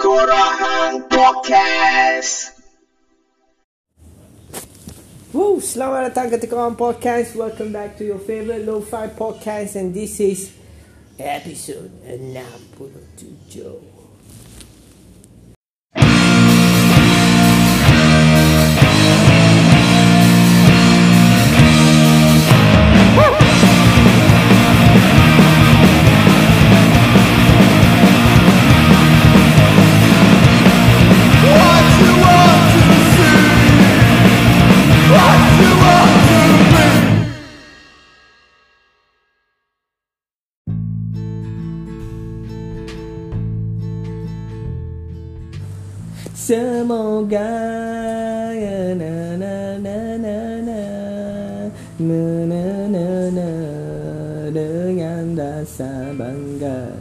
Kurahan Podcast. Woo, selamat datang ke Tekan Podcast. Welcome back to your favorite lo-fi podcast and this is episode 67. Semoga ya na na na na na na na na na dengan rasa bangga.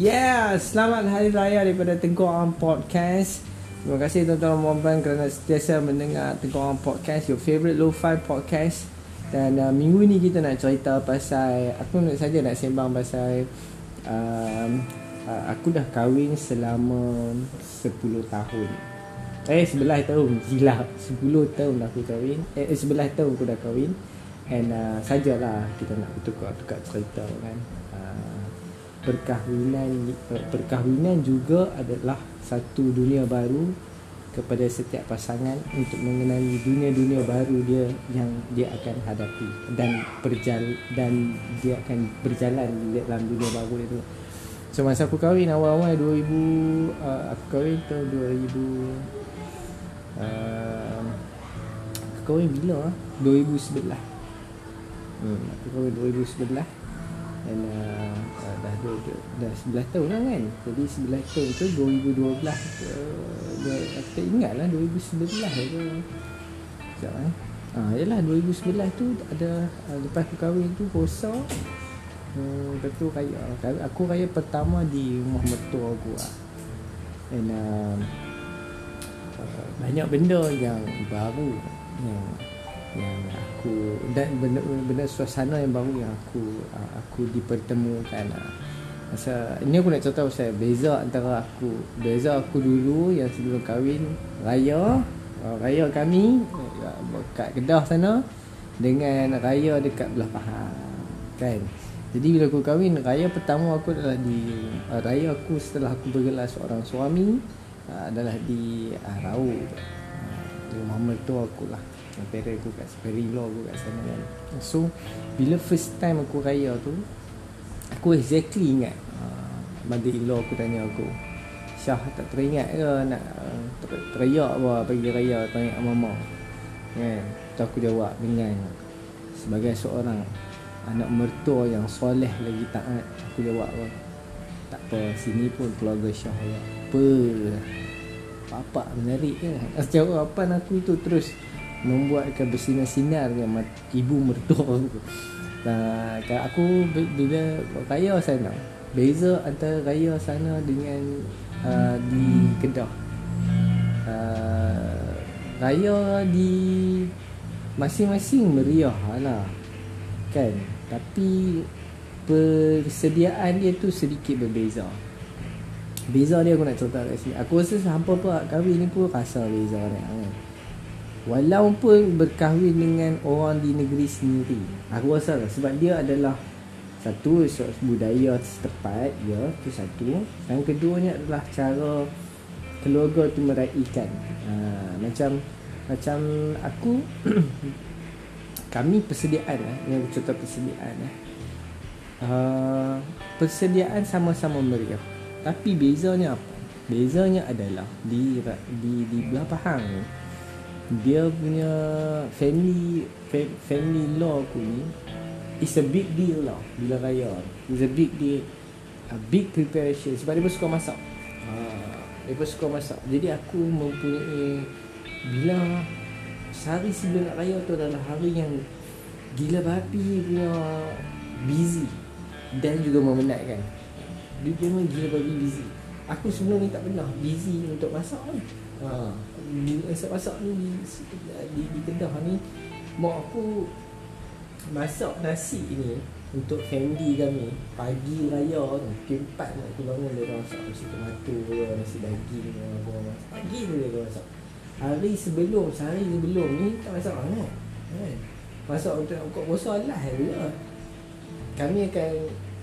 Yeah, selamat hari raya daripada Tengku Am Podcast. Terima kasih tuan-tuan dan puan-puan kerana sentiasa mendengar Tengku Am Podcast, your favorite lo-fi podcast. Dan uh, minggu ini kita nak cerita pasal aku nak saja nak sembang pasal um, aku dah kahwin selama 10 tahun. Eh 11 tahun. Gila. 10 tahun aku kahwin. Eh 11 tahun aku dah kahwin. And uh, sajalah kita nak tukar-tukar cerita kan? Uh, Perkahwinan Perkahwinan juga adalah Satu dunia baru Kepada setiap pasangan Untuk mengenali dunia-dunia baru dia Yang dia akan hadapi Dan berjal Dan dia akan berjalan Dalam dunia baru itu So masa aku kahwin awal-awal 2000 uh, Aku kahwin tahun 2000 uh, Aku kahwin bila ah? 2011 hmm, Aku kahwin 2011 Dan uh, uh, dah, dah, dah, dah 11 tahun lah kan? Jadi 11 tahun tu 2012 uh, dia, Aku tak ingat lah 2011 tu Sekejap eh. Ah, yalah 2011 tu ada uh, lepas aku kahwin tu rosa Lepas tu raya. Aku raya pertama di rumah mertua aku lah And uh, uh, Banyak benda yang baru Yang yang aku dan benda benda suasana yang baru yang aku uh, aku dipertemukan uh. Masa ini aku nak cerita pasal beza antara aku beza aku dulu yang sebelum kahwin raya uh, raya kami uh, kat Kedah sana dengan raya dekat belah Pahang kan jadi bila aku kahwin Raya pertama aku adalah di uh, Raya aku setelah aku bergelar seorang suami uh, Adalah di uh, Rau uh, Di rumah mertua aku lah. Peri aku kat Peri law aku kat sana kan. So Bila first time aku raya tu Aku exactly ingat uh, Mother in law aku tanya aku Syah tak teringat ke nak uh, ter teriak apa pagi raya tanya mama Kan? Tu aku jawab dengan Sebagai seorang anak mertua yang soleh lagi taat aku jawab apa? Tak apa sini pun keluarga Syah ya. Apa? Bapak menarik ke? Jawapan aku itu? Terus membuatkan bersinar-sinar dengan ibu mertua aku. Nah, aku bila raya sana beza antara raya sana dengan uh, di Kedah. Uh, raya di masing-masing meriah lah kan tapi persediaan dia tu sedikit berbeza. Beza dia aku nak cerita kat sini. Aku rasa hampa apa kahwin ni pun rasa beza ni kan Walaupun berkahwin dengan orang di negeri sendiri. Aku rasa lah sebab dia adalah Satu budaya setempat ya tu satu. Yang keduanya adalah cara keluarga tu meraihkan ha, Macam macam aku kami persediaan eh. Yang cerita persediaan eh. Uh, persediaan sama-sama meriah tapi bezanya apa? Bezanya adalah di di di belah Pahang dia punya family family law aku ni is a big deal lah bila raya. Is a big deal a big preparation. Sebab dia pun suka masak. Uh, dia pun suka masak. Jadi aku mempunyai bila Sehari sebelum nak raya tu adalah hari yang Gila babi punya Busy. Dan juga memenatkan. Dia memang gila babi busy. Aku sebelum ni tak pernah busy untuk masak ni ha. Masak masak ni di, di, di Kedah ni Mak aku Masak nasi ni Untuk family kami Pagi raya tu 4 nak aku bangun Dia masak. Nasi tomato ke Nasi daging ke apa Pagi tu dia masak Hari sebelum Sehari sebelum ni Tak masak mana kan? Masak untuk nak buka puasa lah je Kami akan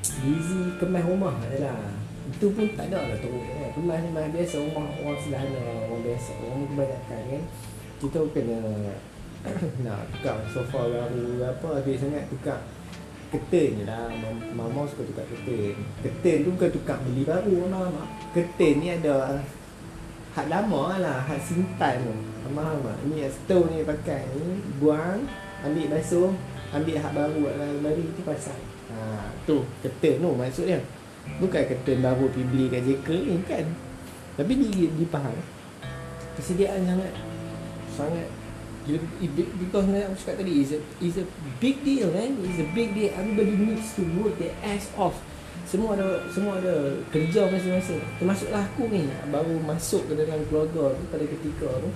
Busy kemas rumah je lah. Itu pun tak ada lah teruk kan Kemas ni kemas biasa Rumah orang sederhana Orang biasa Orang kebanyakan kan. Kita kena Nak tukar sofa baru apa Habis sangat tukar Ketin je lah. Mam- Mama suka tukar ketin Ketin tu bukan tukar beli baru Mama Ketin ni ada Hak lama lah Hak simpan. Tu Faham tak? Ni stove ni pakai ni Buang Ambil basuh Ambil hak baru Hak lain baru tu pasang ha, Tu ketin tu maksudnya. Bukan ketin baru pergi beli kat JK ni kan? Tapi di, di Pahang Persediaan sangat. Sangat. Because like aku cakap tadi It's a, it's a big deal man It's a big deal. Everybody needs to work their ass off semua ada semua ada kerja masing-masing termasuklah aku ni baru masuk ke dalam keluarga tu pada ketika tu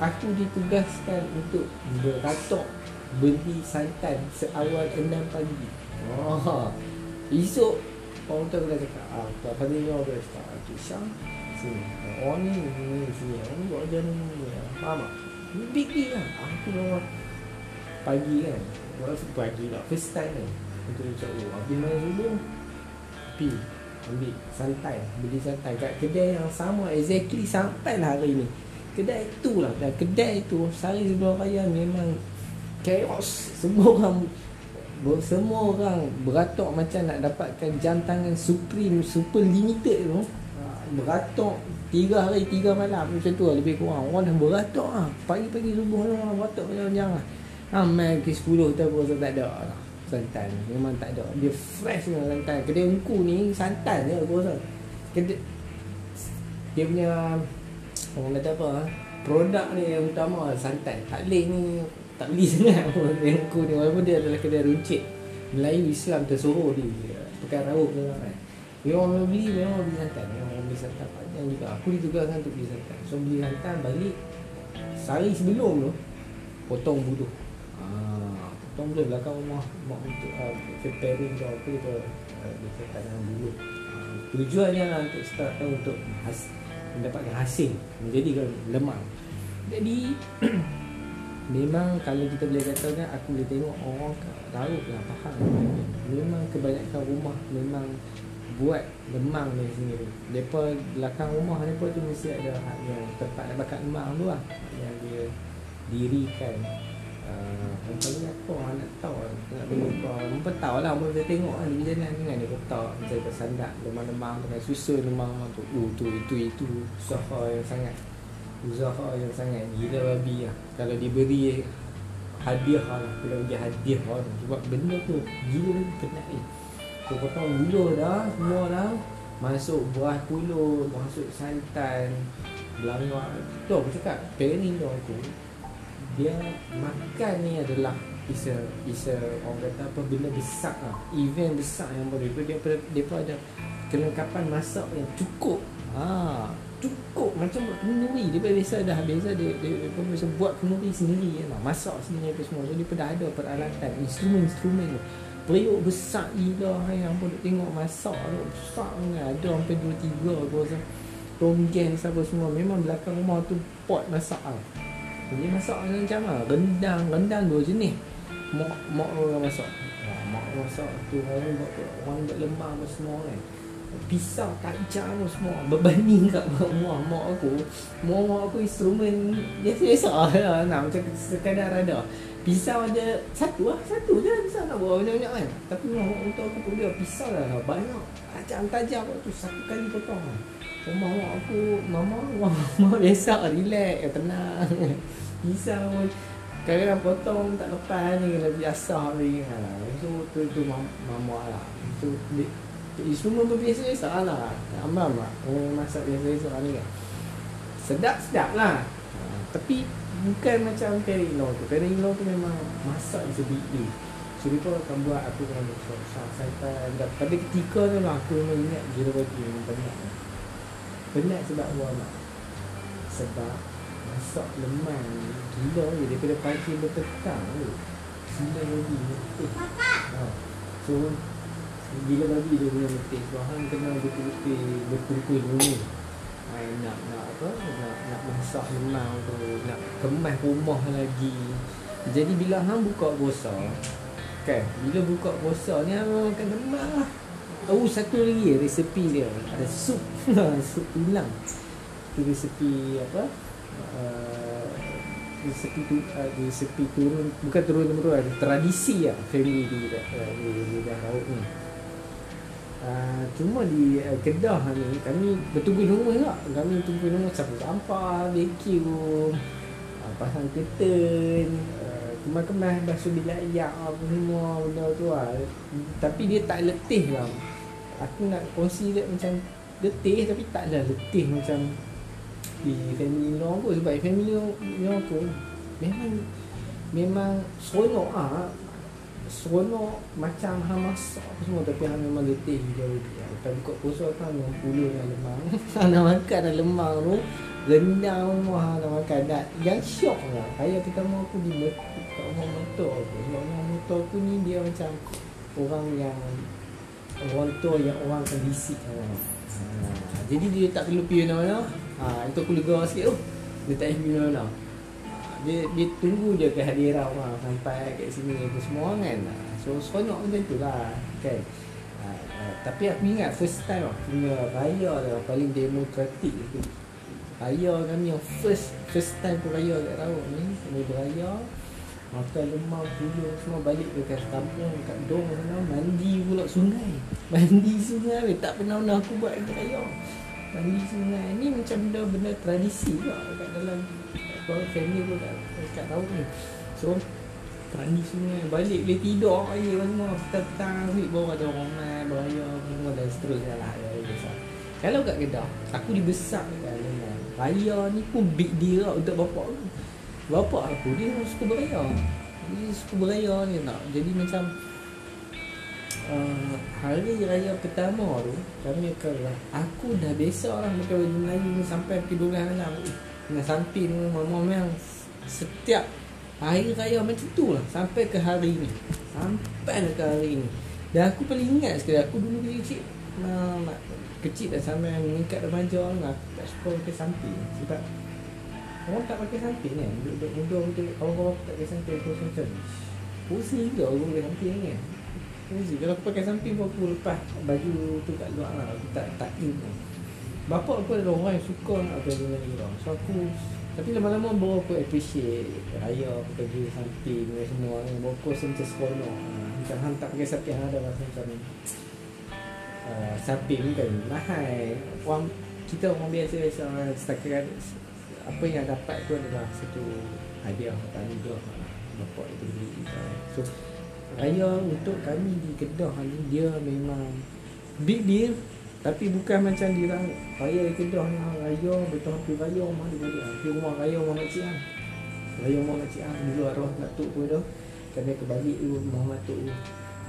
aku ditugaskan untuk beratok beli santan seawal 6 pagi. Oh. Esok orang tu dah cakap ah tak pagi ni orang dah cakap ah Syam sini. Oh ni ni sini. Orang buat kerja ni ni faham tak? Ni big deal lah. Aku memang pagi kan. Waktu pagi lah First time kan. Dia cakap oh Habis main subuh Pi Ambil santai Beli santai. Kat kedai yang sama Exactly sampai lah hari ni. Kedai tu lah. Dan kedai tu Sehari sebelum raya memang Chaos. Semua orang Semua orang Beratok macam nak dapatkan Jam tangan Supreme Super limited tu Ah, Beratok Tiga hari tiga malam Macam tu lah lebih kurang. Orang dah beratok lah. Pagi-pagi subuh Orang beratok macam-macam lah. Ramai ke 10 tu rasa tak ada lah Santan Memang tak ada. Dia fresh dengan santan Kedai ungku ni Santan je aku rasa. Kedai Dia punya Orang kata apa ah, Produk ni yang utama santan. Tak boleh ni Tak beli sangat Kedai ungku ni. Walaupun dia adalah kedai runcit. Melayu Islam tersuruh dia Pekan rauh ke kan. Memang orang beli Memang beli santan. Memang orang beli santan Panjang juga. Aku ditugaskan untuk beli santan. So beli santan balik Sehari sebelum tu Potong buluh Ah, potong buluh belakang rumah Mak untuk uh, preparing ke apa uh, Dia cakap dengan buluh uh, Tujuannya lah untuk start untuk has, Mendapatkan hasil. Menjadikan lemang Jadi Memang kalau kita boleh katakan Aku boleh tengok orang laut lah Faham? Memang kebanyakan rumah Memang buat lemang dari sendiri. Mereka belakang rumah mereka tu mesti ada yang tempat nak bakar lemang tu lah. Yang dia dirikan Orang panggil apa orang nak tahu. Nak berlupa Mereka tahu lah Mereka boleh tengok lah di jalan ni kan Dia letak macam tersandak lemang-lemang dengan susun lemang tu Oh tu itu itu. Usaha yang sangat. Usaha yang sangat. Gila babi lah. Kalau diberi hadiah lah. Kalau bagi hadiah lah. Sebab benda tu gila penat ni So potong buluh dah Semua dah. Masuk buah pulut Masuk santan Belangak. Tu aku cakap Pairing tu. aku Dia Makan ni adalah Is a, is a Orang kata apa Benda besar lah. Event besar yang boleh. Dia, dia, dia pun ada Kelengkapan masak yang cukup. Ah, Cukup Macam buat kenduri. Dia biasa dah Biasa dia, dia, dia pun biasa buat kenduri sendiri kan? Masak sendiri apa semua. So dia pun dah ada peralatan Instrumen-instrumen tu. Periuk besar gila Yang pun duk tengok masak tu. Besar sangat. Ada sampai 2-3 aku rasa Tonggen apa semua. Memang belakang rumah tu Pot masak lah Dia masak macam lah. Rendang Rendang dua jenis. Mak Mak orang masak. Wah, Mak masak tu Orang buat Orang buat lemang apa semua kan. Pisau tajam apa semua. Berbanding kat rumah mak aku Mak mak aku instrumen Biasa-biasa lah. Nak macam sekadar ada Pisau ada satu lah Satu je pisau nak buat banyak-banyak kan. Tapi untuk aku pun dia pisau lah Banyak. Tajam-tajam tu Satu kali potong lah. Rumah mak aku Mama Mama, biasa Relax Tenang. Pisau Kadang-kadang potong tak lepas ni Kena biasa ni. Ha. So tu tu mam- mama lah. Dia Instrumen pun biasa-biasa lah. Amam lah. Masak biasa-biasa ni kan. Sedap-sedap lah Tapi Bukan macam Perry Law tu. Perry Law tu memang Masak is a big deal. So pun akan buat Aku dengan Susah Saitan dan Pada ketika tu lah Aku memang ingat Gila bagi Memang penat Penat sebab apa? Nak Sebab Masak lemang Gila je. Daripada pagi berpetang tu Gila lagi Eh ha. So Gila babi dia punya letih Sebab kena betul-betul Betul-betul ni Main nak nak apa Nak nak masak lemang tu Nak kemas rumah lagi. Jadi bila hang buka puasa Kan Bila buka puasa ni hang makan lemang lah. Oh satu lagi resepi dia. Ada sup. Sup tulang Itu resepi apa? Uh, Resepi tu uh, Resepi turun Bukan turun temurun tradisi lah. Family di, di, di, di ni Uh, cuma di uh, Kedah ni kami bertunggu rumah tak kami tunggu rumah sapu sampah vacuum uh, pasang curtain uh, kemas-kemas basuh bilik ayak apa semua benda tu lah tapi dia tak letih lah aku nak kongsi dia macam letih tapi taklah letih macam di family law aku sebab family law aku memang memang seronok ah seronok macam hang masak apa semua tapi hang memang letih jauh dia. Lepas buka puasa kan yang puluh yang lemang. hang nak makan dah lemang tu. Rendang rumah hang nak makan. Dan yang syok lah. Hari pertama aku di kat rumah motor aku. Sebab rumah motor aku ni dia macam orang yang orang tua yang orang akan bisik ha. Jadi dia tak perlu pergi mana-mana. Ha, itu aku lega sikit tu. Dia tak pergi mana-mana dia dia tunggu je kehadiran orang sampai kat sini apa semua kan. So seronok macam tu lah kan. Uh, uh, tapi aku ingat first time aku punya raya lah paling demokratik tu raya kami yang first first time aku raya kat Rauk ni kami beraya makan lemang puluh semua balik ke kampung kat dong sana mandi pula sungai. Mandi sungai tak pernah aku buat raya. Mandi sungai ni macam benda-benda tradisi juga kat dalam kalau family pun kat, kat tahu ni. So Mandi semua. Balik boleh tidur air semua. Petang-petang Week baru ada orang main Beraya Semua dan seterusnya lah. Ya, ya, Kalau kat Kedah Aku dibesar kat Leman Raya ni pun big deal lah Untuk bapak aku. Bapak aku Dia suka beraya. Dia suka beraya ni tak Jadi macam Uh, hari raya pertama tu kami akan aku dah biasa orang pakai baju Melayu sampai ke 12 malam dengan samping mama memang setiap hari raya macam tu lah sampai ke hari ni. Sampai ke hari ni. Dan aku paling ingat sekali aku dulu kecil uh, kecil dah sampai meningkat remaja lah aku tak suka pakai samping. Sebab orang tak pakai samping kan duduk muda betul kawan-kawan aku tak pakai samping aku macam pusing ke aku pakai samping kan. Pusing. Kalau aku pakai samping pun aku lepas baju tu kat luar lah aku tak tak in Bapak aku adalah orang yang suka nak pergi dengan dia So aku Tapi lama-lama baru aku appreciate Raya aku pergi samping dan semua. Baru aku rasa macam seronok. Macam hang tak pakai Hang ada rasa macam uh, Samping kan mahal. Orang, Kita orang biasa-biasa Setakat Apa yang dapat tu adalah Satu hadiah Tak juga Bapak itu beli So Raya untuk kami di Kedah ni Dia memang Big deal tapi bukan macam di raya di Kedah ni raya betul hampir raya rumah di balik hampir rumah raya rumah makcik ah. Raya rumah makcik ah dulu arwah Datuk pun dah. Kena kebalik tu rumah matuk tu.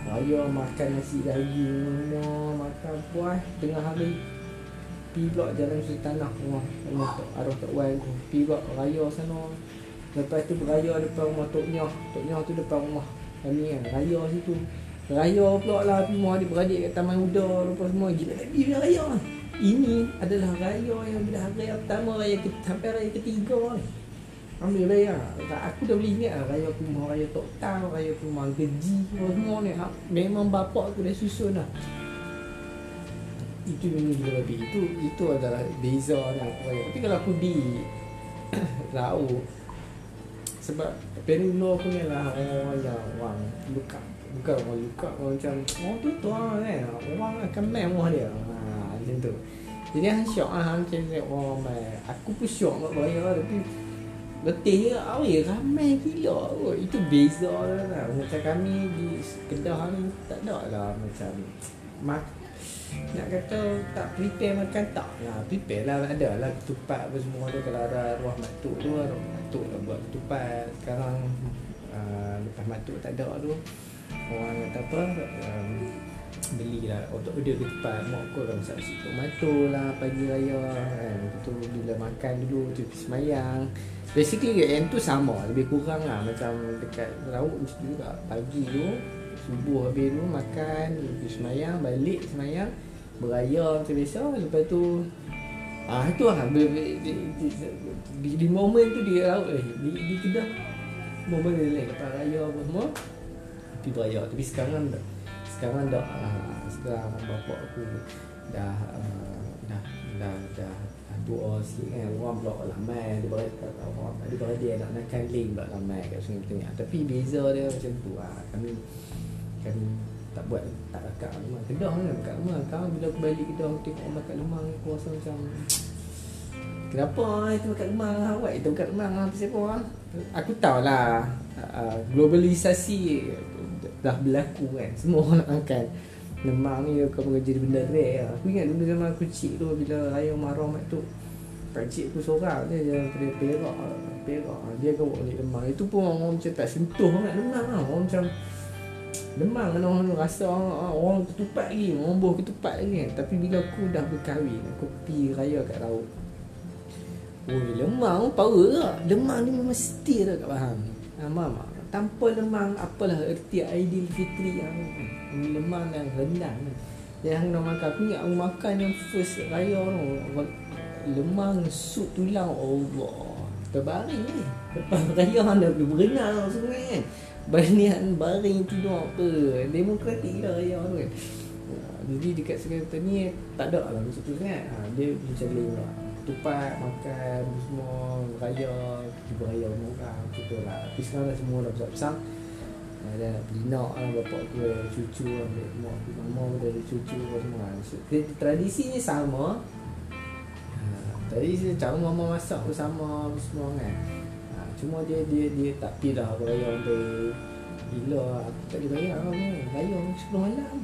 Raya makan nasi daging semua makan puas tengah hari pi blok jalan Sri Tanah rumah rumah tok arwah tok Wan tu. Pi blok raya sana. Lepas tu beraya depan rumah Tok Nyoh. Tok Nyoh tu depan rumah kami kan. Raya situ. Raya pula lah Tapi mau adik-beradik kat Taman Uda Lepas semua Gila Nabi punya raya Ini adalah raya yang bila raya pertama Raya ke, sampai raya ketiga. Ambil raya Aku dah boleh ingat lah Raya mau raya Tok Tau Raya mau Geji Semua ni. Ha, Memang bapak aku dah susun lah. Itu memang gila babi. Itu itu adalah beza ni aku raya. Tapi kalau aku di Rau Sebab aku ni lah Orang-orang yang Orang Buka Bukan orang luka Orang macam Orang tu tu lah kan Orang akan main rumah dia. Ha, Macam tu. Jadi Han syok lah Han macam tu Orang main Aku pun syok nak bayar lah Tapi Letih je. Oh ya ramai gila kot Itu beza lah Macam kami di Kedah ni Tak ada lah Macam Mak nak kata tak prepare makan tak. Lah prepare lah ada lah ketupat apa semua tu. Kalau ada arwah matuk tu arwah matuk lah buat ketupat. Sekarang uh, lepas matuk tak ada tu orang kata apa um, belilah untuk dia ke tempat. Mak aku kan masak nasi tomato lah pagi raya kan. Tu bila makan dulu tu semayang. Basically yang tu sama lebih kurang lah. Macam dekat laut mesti juga. Pagi tu subuh habis tu makan pergi semayang balik semayang beraya macam biasa. Lepas tu ah itu lah. Di, di, di, di, di momen tu dia tahu eh di, di kedah momen dia lain lepas raya apa semua pergi beraya tapi sekarang dah sekarang dah ah, sekarang bapak aku dah ah, dah dah dah doa sikit kan. Orang pula lamai dia beradik kat orang dia beradik nak nakan link pula lamai kat sungai tengah tapi beza dia macam tu. Lah kami kami tak buat tak dekat rumah. Kedah kan dekat rumah. Kau bila aku balik kedah aku tengok orang makan lemang aku rasa macam kenapa itu makan lemang lah? Awak itu makan lemang lah siapa lah aku tahulah uh, globalisasi dah berlaku kan. Semua orang nak makan Lemang ni kau mengajar benda rare lah. Aku ingat dulu zaman aku kecil tu bila raya Mahram tu Pakcik aku seorang dia dia daripada Perak Perak. Dia kau bawa balik lemang Itu pun orang macam tak sentuh sangat lemang lah. Orang macam Lemang kan orang rasa orang, orang ketupat lagi Orang buah ketupat lagi kan. Tapi bila aku dah berkahwin Aku pergi raya kat laut. Oh lemang power lah Lemang ni memang setia tak faham Faham tak? Tanpa lemang apalah erti ideal fitri yang lemang dan rendang. Yang nak makan Aku ingat aku makan yang first raya tu. Lemang sup tulang. Allah Terbaring ni. Lepas raya anda pergi berenang sungai kan. Banian baring tidur apa. Demokratik dah raya tu kan. Jadi dekat sekitar ni Tak ada lah macam tu kan. Ha, Dia macam lah Tupat, makan, semua Raya, tiba raya orang Macam lah. Tapi sekarang dah semua dah besar-besar. Ada nak beli nak lah bapak aku ada cucu lah mak aku mama aku ada cucu apa semua so, tradisi ni sama. Ha, tradisi cara mama masak pun sama semua kan. Ha, cuma dia dia dia tak pi dah raya sampai bila aku tak boleh bayar lah raya 10 malam.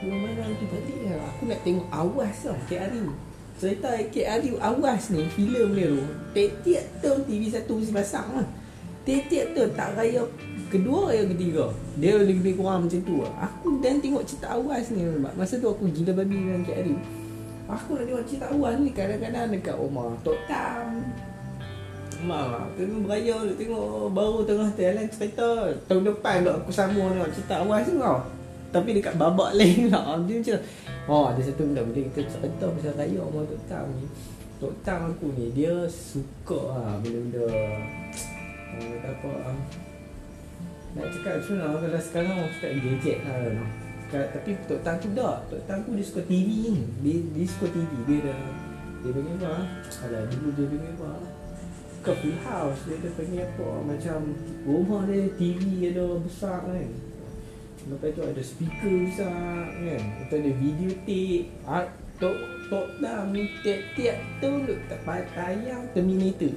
10 malam tu balik lah. aku nak tengok awas lah KRI cerita KRI awas ni filem ni tu tiap-tiap tahun TV1 mesti pasang lah. Tiap-tiap tahun tak raya kedua yang ketiga dia lebih kurang macam tu aku dan tengok cerita awas ni masa tu aku gila babi dengan Ari aku nak tengok cerita awas ni kadang-kadang dekat rumah Tok Tam. Mak, tengok beraya tengok baru tengah jalan cerita tahun depan aku sama tengok cerita awas tu kau tapi dekat babak lain lah dia macam oh ada satu benda bila kita cerita pasal raya rumah Tok Tam ni. Tok Tam aku ni dia suka lah benda-benda uh, apa uh, nak cakap macam mana? Kalau sekarang orang cakap gadget lah no. Tapi Tok Tan tu tak Tok Tan tu dia suka TV ni. Dia, dia suka TV Dia dah Dia panggil apa Alah dulu dia panggil apa Ke full house Dia dah panggil apa Macam Rumah dia TV ada besar kan Lepas tu ada speaker besar kan? Lepas ada video tape ah, Tok Tok Tan ni tiap-tiap tu payah tayang Terminator.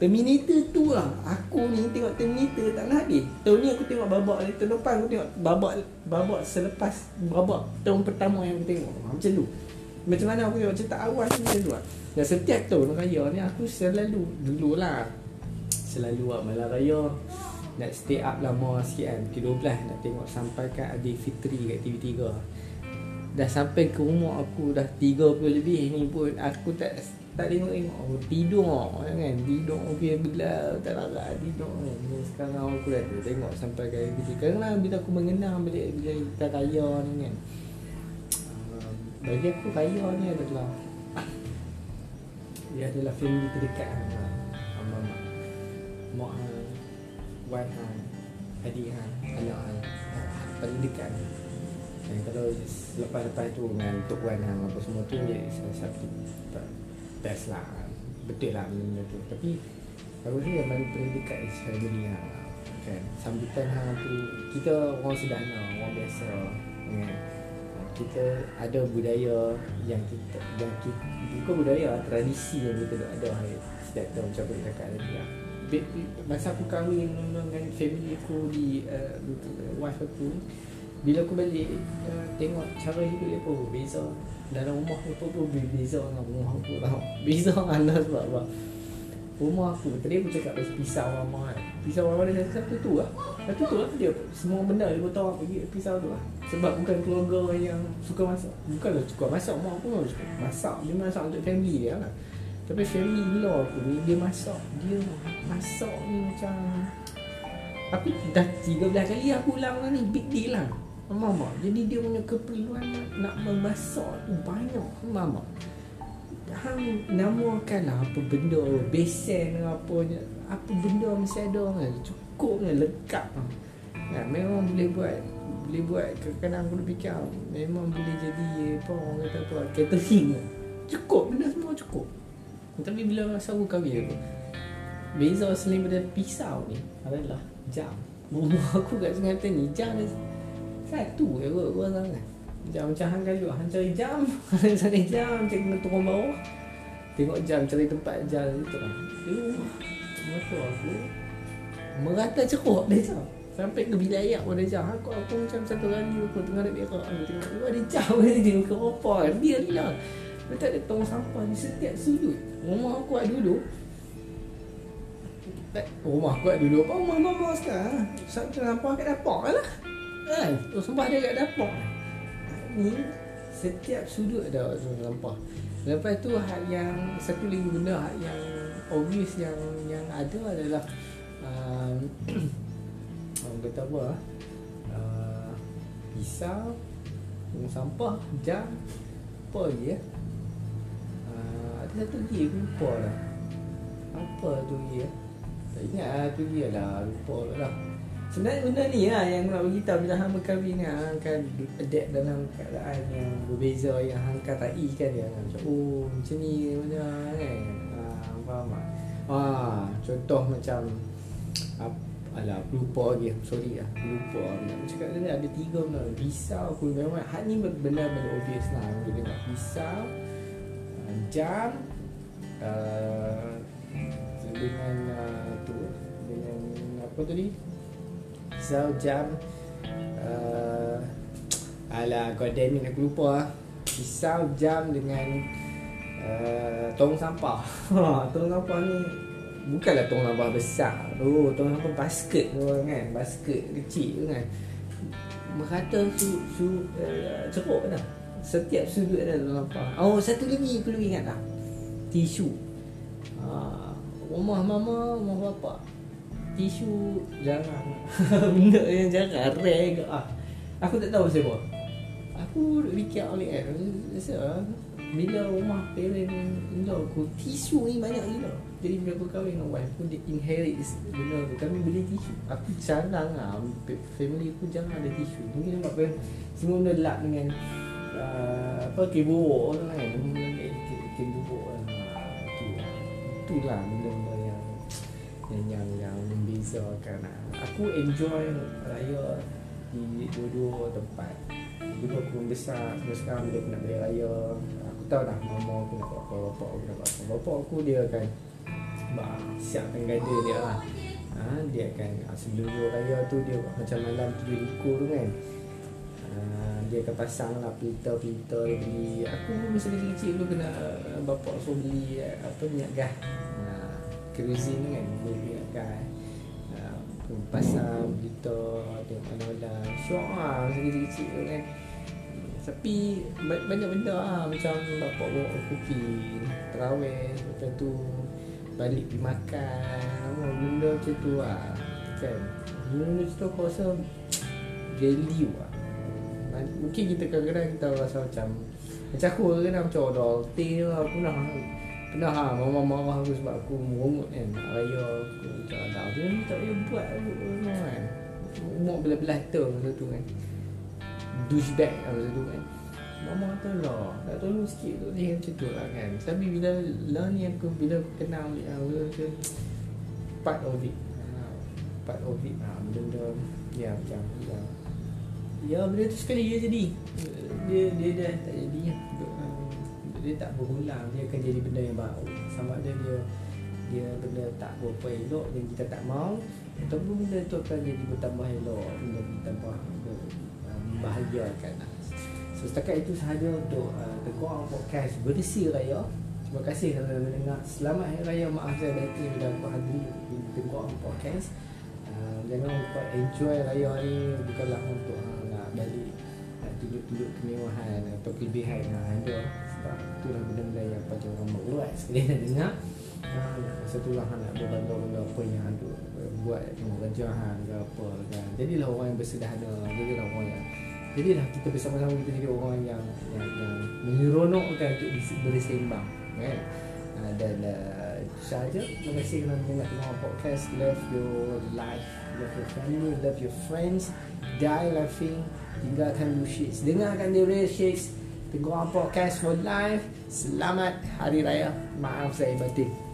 Terminator tu lah Aku ni tengok Terminator tak nak habis. Tahun ni aku tengok babak ni Tahun depan aku tengok babak Babak selepas Babak tahun pertama yang aku tengok. Macam tu. Macam mana aku tengok cerita awal macam tu lah. Dan setiap tahun raya ni aku selalu Dulu lah. Selalu lah malam raya Nak stay up lama sikit kan. Pukul 12 nak tengok sampai kat Adik Fitri kat TV3 Dah sampai ke rumah aku dah 30 lebih ni pun Aku tak tak tengok tengok oh, tidur kan. Tidur okey bila tak larat tidur kan. Sekarang aku dah tengok sampai kayak gitu kerana bila aku mengenang bila bila kita kaya ni kan. Uh, bagi aku kaya ni adalah dia adalah family terdekat kan mak. Mak han wan han adik han anak han paling dekat. Dan kalau lepas-lepas tu dengan Tok Wan apa semua tu dia satu best lah. Betul lah benda tu. Tapi aku rasa yang paling paling dekat is family lah kan. Sambutan hang tu kita orang sederhana orang biasa kan kita ada budaya yang kita yang kita bukan budaya tradisi yang kita ada hari setiap tahun macam aku cakap tadi lah masa aku kahwin dengan family aku di uh, wife aku bila aku balik uh, tengok cara hidup dia pun beza. Dalam rumah aku pun berbeza dengan rumah aku tau. Beza mana sebab apa Rumah aku, tadi aku cakap pasal pisau mama kan. Pisau mama dia satu tu lah. Satu tu lah dia Semua benda dia tahu pergi pisau tu lah. Sebab bukan keluarga yang suka masak. Bukanlah suka masak, mak aku suka masak. Dia masak untuk family dia lah Tapi family law aku ni, dia masak. Dia masak ni macam Aku dah 13 kali aku ulang lah ni, big deal lah. Mama Jadi dia punya keperluan nak, memasak tu banyak. Mama Hang namakanlah apa benda Besen ke apa Apa benda mesti ada kan Cukup kan lengkap kan, Memang boleh buat Boleh buat. Kadang-kadang aku fikir Memang boleh jadi Apa orang kata apa Catering. Cukup Benda semua cukup Tapi bila masa aku kahwin aku Beza selain daripada pisau ni adalah jam. Rumah aku kat Sungai ni jam dia satu je kot aku rasa kan. Jam macam hang kali hang cari jam, hang cari jam, cari kena turun bawah. Tengok jam cari tempat jam itu kan. Di rumah motor aku merata ceruk dia jam. Sampai ke bilik ayak pun ada jam. Aku aku macam satu kali aku tengah nak berak aku tengok ada jam dia tengok ke apa kan. Dia. Letak dia tong sampah di setiap sudut. Rumah aku ada dulu. Rumah aku dulu. Apa rumah mama sekarang? Satu sampah kat dapur lah. Kan oh, Sampah dia kat dapur. Ni Setiap sudut ada sampah. Lepas tu hak yang Satu lagi benda hak yang Obvious yang Yang ada adalah um, Orang kata apa uh, Pisau Sampah Jam Apa lagi ya satu lagi aku lupa lah. Apa tu lagi ya tak ingat lah tu dia lah Lupa lah. Sebenarnya benda ni lah yang nak beritahu bila hang berkahwin ni hang akan adapt dalam keadaan yang berbeza yang hang akan tak kan dia. Macam oh macam ni macam kan. Ha, faham tak? Ha, contoh macam alah lupa lagi. Sorry lah lupa nak cakap tadi ada tiga benda. Pisau aku memang hak ni benda-benda obvious lah. Aku tengok. Pisau jam uh, dengan uh, tu dengan apa tadi? Pisau jam. Uh, ala godeming aku lupa ah. pisau jam dengan uh, tong sampah. Tong sampah ni bukanlah tong sampah besar oh tong sampah basket tu kan? Basket kecil tu kan? Merata su su uh, ceruk dah setiap sudut ada tong sampah. Oh satu lagi perlu ingat tak tisu uh, rumah mama, rumah bapa. Tisu jarang. Benda yang jarang, rare ke ah. Aku tak tahu siapa. Aku fikir oleh kan. Rasa bila rumah parent indo aku tisu ni banyak gila. Jadi bila aku kahwin dengan wife aku dia inherit benda tu. Kami beli tisu. Aku jarang lah. Family aku jarang ada tisu. Mungkin sebab semua benda lap dengan uh, apa keburu kan. Itulah benda-benda yang yang yang, yang membezakan. Aku enjoy raya di dua-dua tempat. Dulu aku membesar terus sekarang bila aku nak balik raya aku tahu dah mama aku nak buat apa bapak aku nak buat apa bapak aku dia akan bah, siapkan gada dia lah. Ha, dia akan ah, sebelum dua raya tu dia buat macam malam tujuh likur tu kan. Ah, dia akan pasang lah pelita-pelita dia beli aku masa kecil-kecil dulu kena bapak suruh beli apa minyak gas. Kerosene kan boleh ingat kan uh, pasal berita tengok mana-mana syok lah masa kecil-kecil tu kan. Tapi banyak benda lah macam bapak bawa kopi terawih lepas tu balik pergi makan apa benda macam tu lah kan. Benda macam tu aku rasa value lah mungkin kita kadang-kadang kita rasa macam macam aku kadang macam odol teh lah aku nak Pernah ha, mama marah aku sebab aku merungut kan Raya aku. Macam ada tu tak payah buat aku kan. Umur belah-belah tu masa tu kan. Douchebag lah masa tu kan. Mama kata lah Tak tolong sikit tu dia macam tu lah kan. Tapi bila lah ni aku Bila aku kenal dia Aku rasa Part of it. Ha, Part of it ha, Benda-benda Ya macam Ya, ya benda tu sekali dia jadi. Dia dia dah tak jadi. Dia tak berulang dia akan jadi benda yang baru. Sama ada dia dia benda tak berapa elok dan kita tak mau ataupun benda tu akan jadi bertambah elok benda bertambah membahagiakan. Lah. so setakat itu sahaja untuk uh, The Guang Podcast. Bersih raya. Terima kasih kerana mendengar selamat hari raya. Maaf saya batin bila aku hadir di The Guang Podcast. Uh, jangan lupa enjoy raya ni bukanlah untuk uh, balik eh, tunjuk-tunjuk kemewahan atau kelebihan. Ah, yang ada lah. sebab itulah benda-benda yang macam orang buat sekali nak dengar. Ha, setulah nak lah, berbandar, dengan apa yang ada eh, buat tengok kerjaan ah, ke apa kan jadilah orang yang bersedahana jadilah orang yang jadilah kita bersama-sama kita jadi orang yang yang, yang menyeronokkan untuk bersembang kan? Ha, dan uh, sahaja. Terima kasih kerana dengar dengar podcast. Love your life love your family love your friends. Die laughing tinggalkan dulu Shakes dengarkan dia Real Shakes tengok Podcast for Life. Selamat Hari Raya. Maaf saya batin.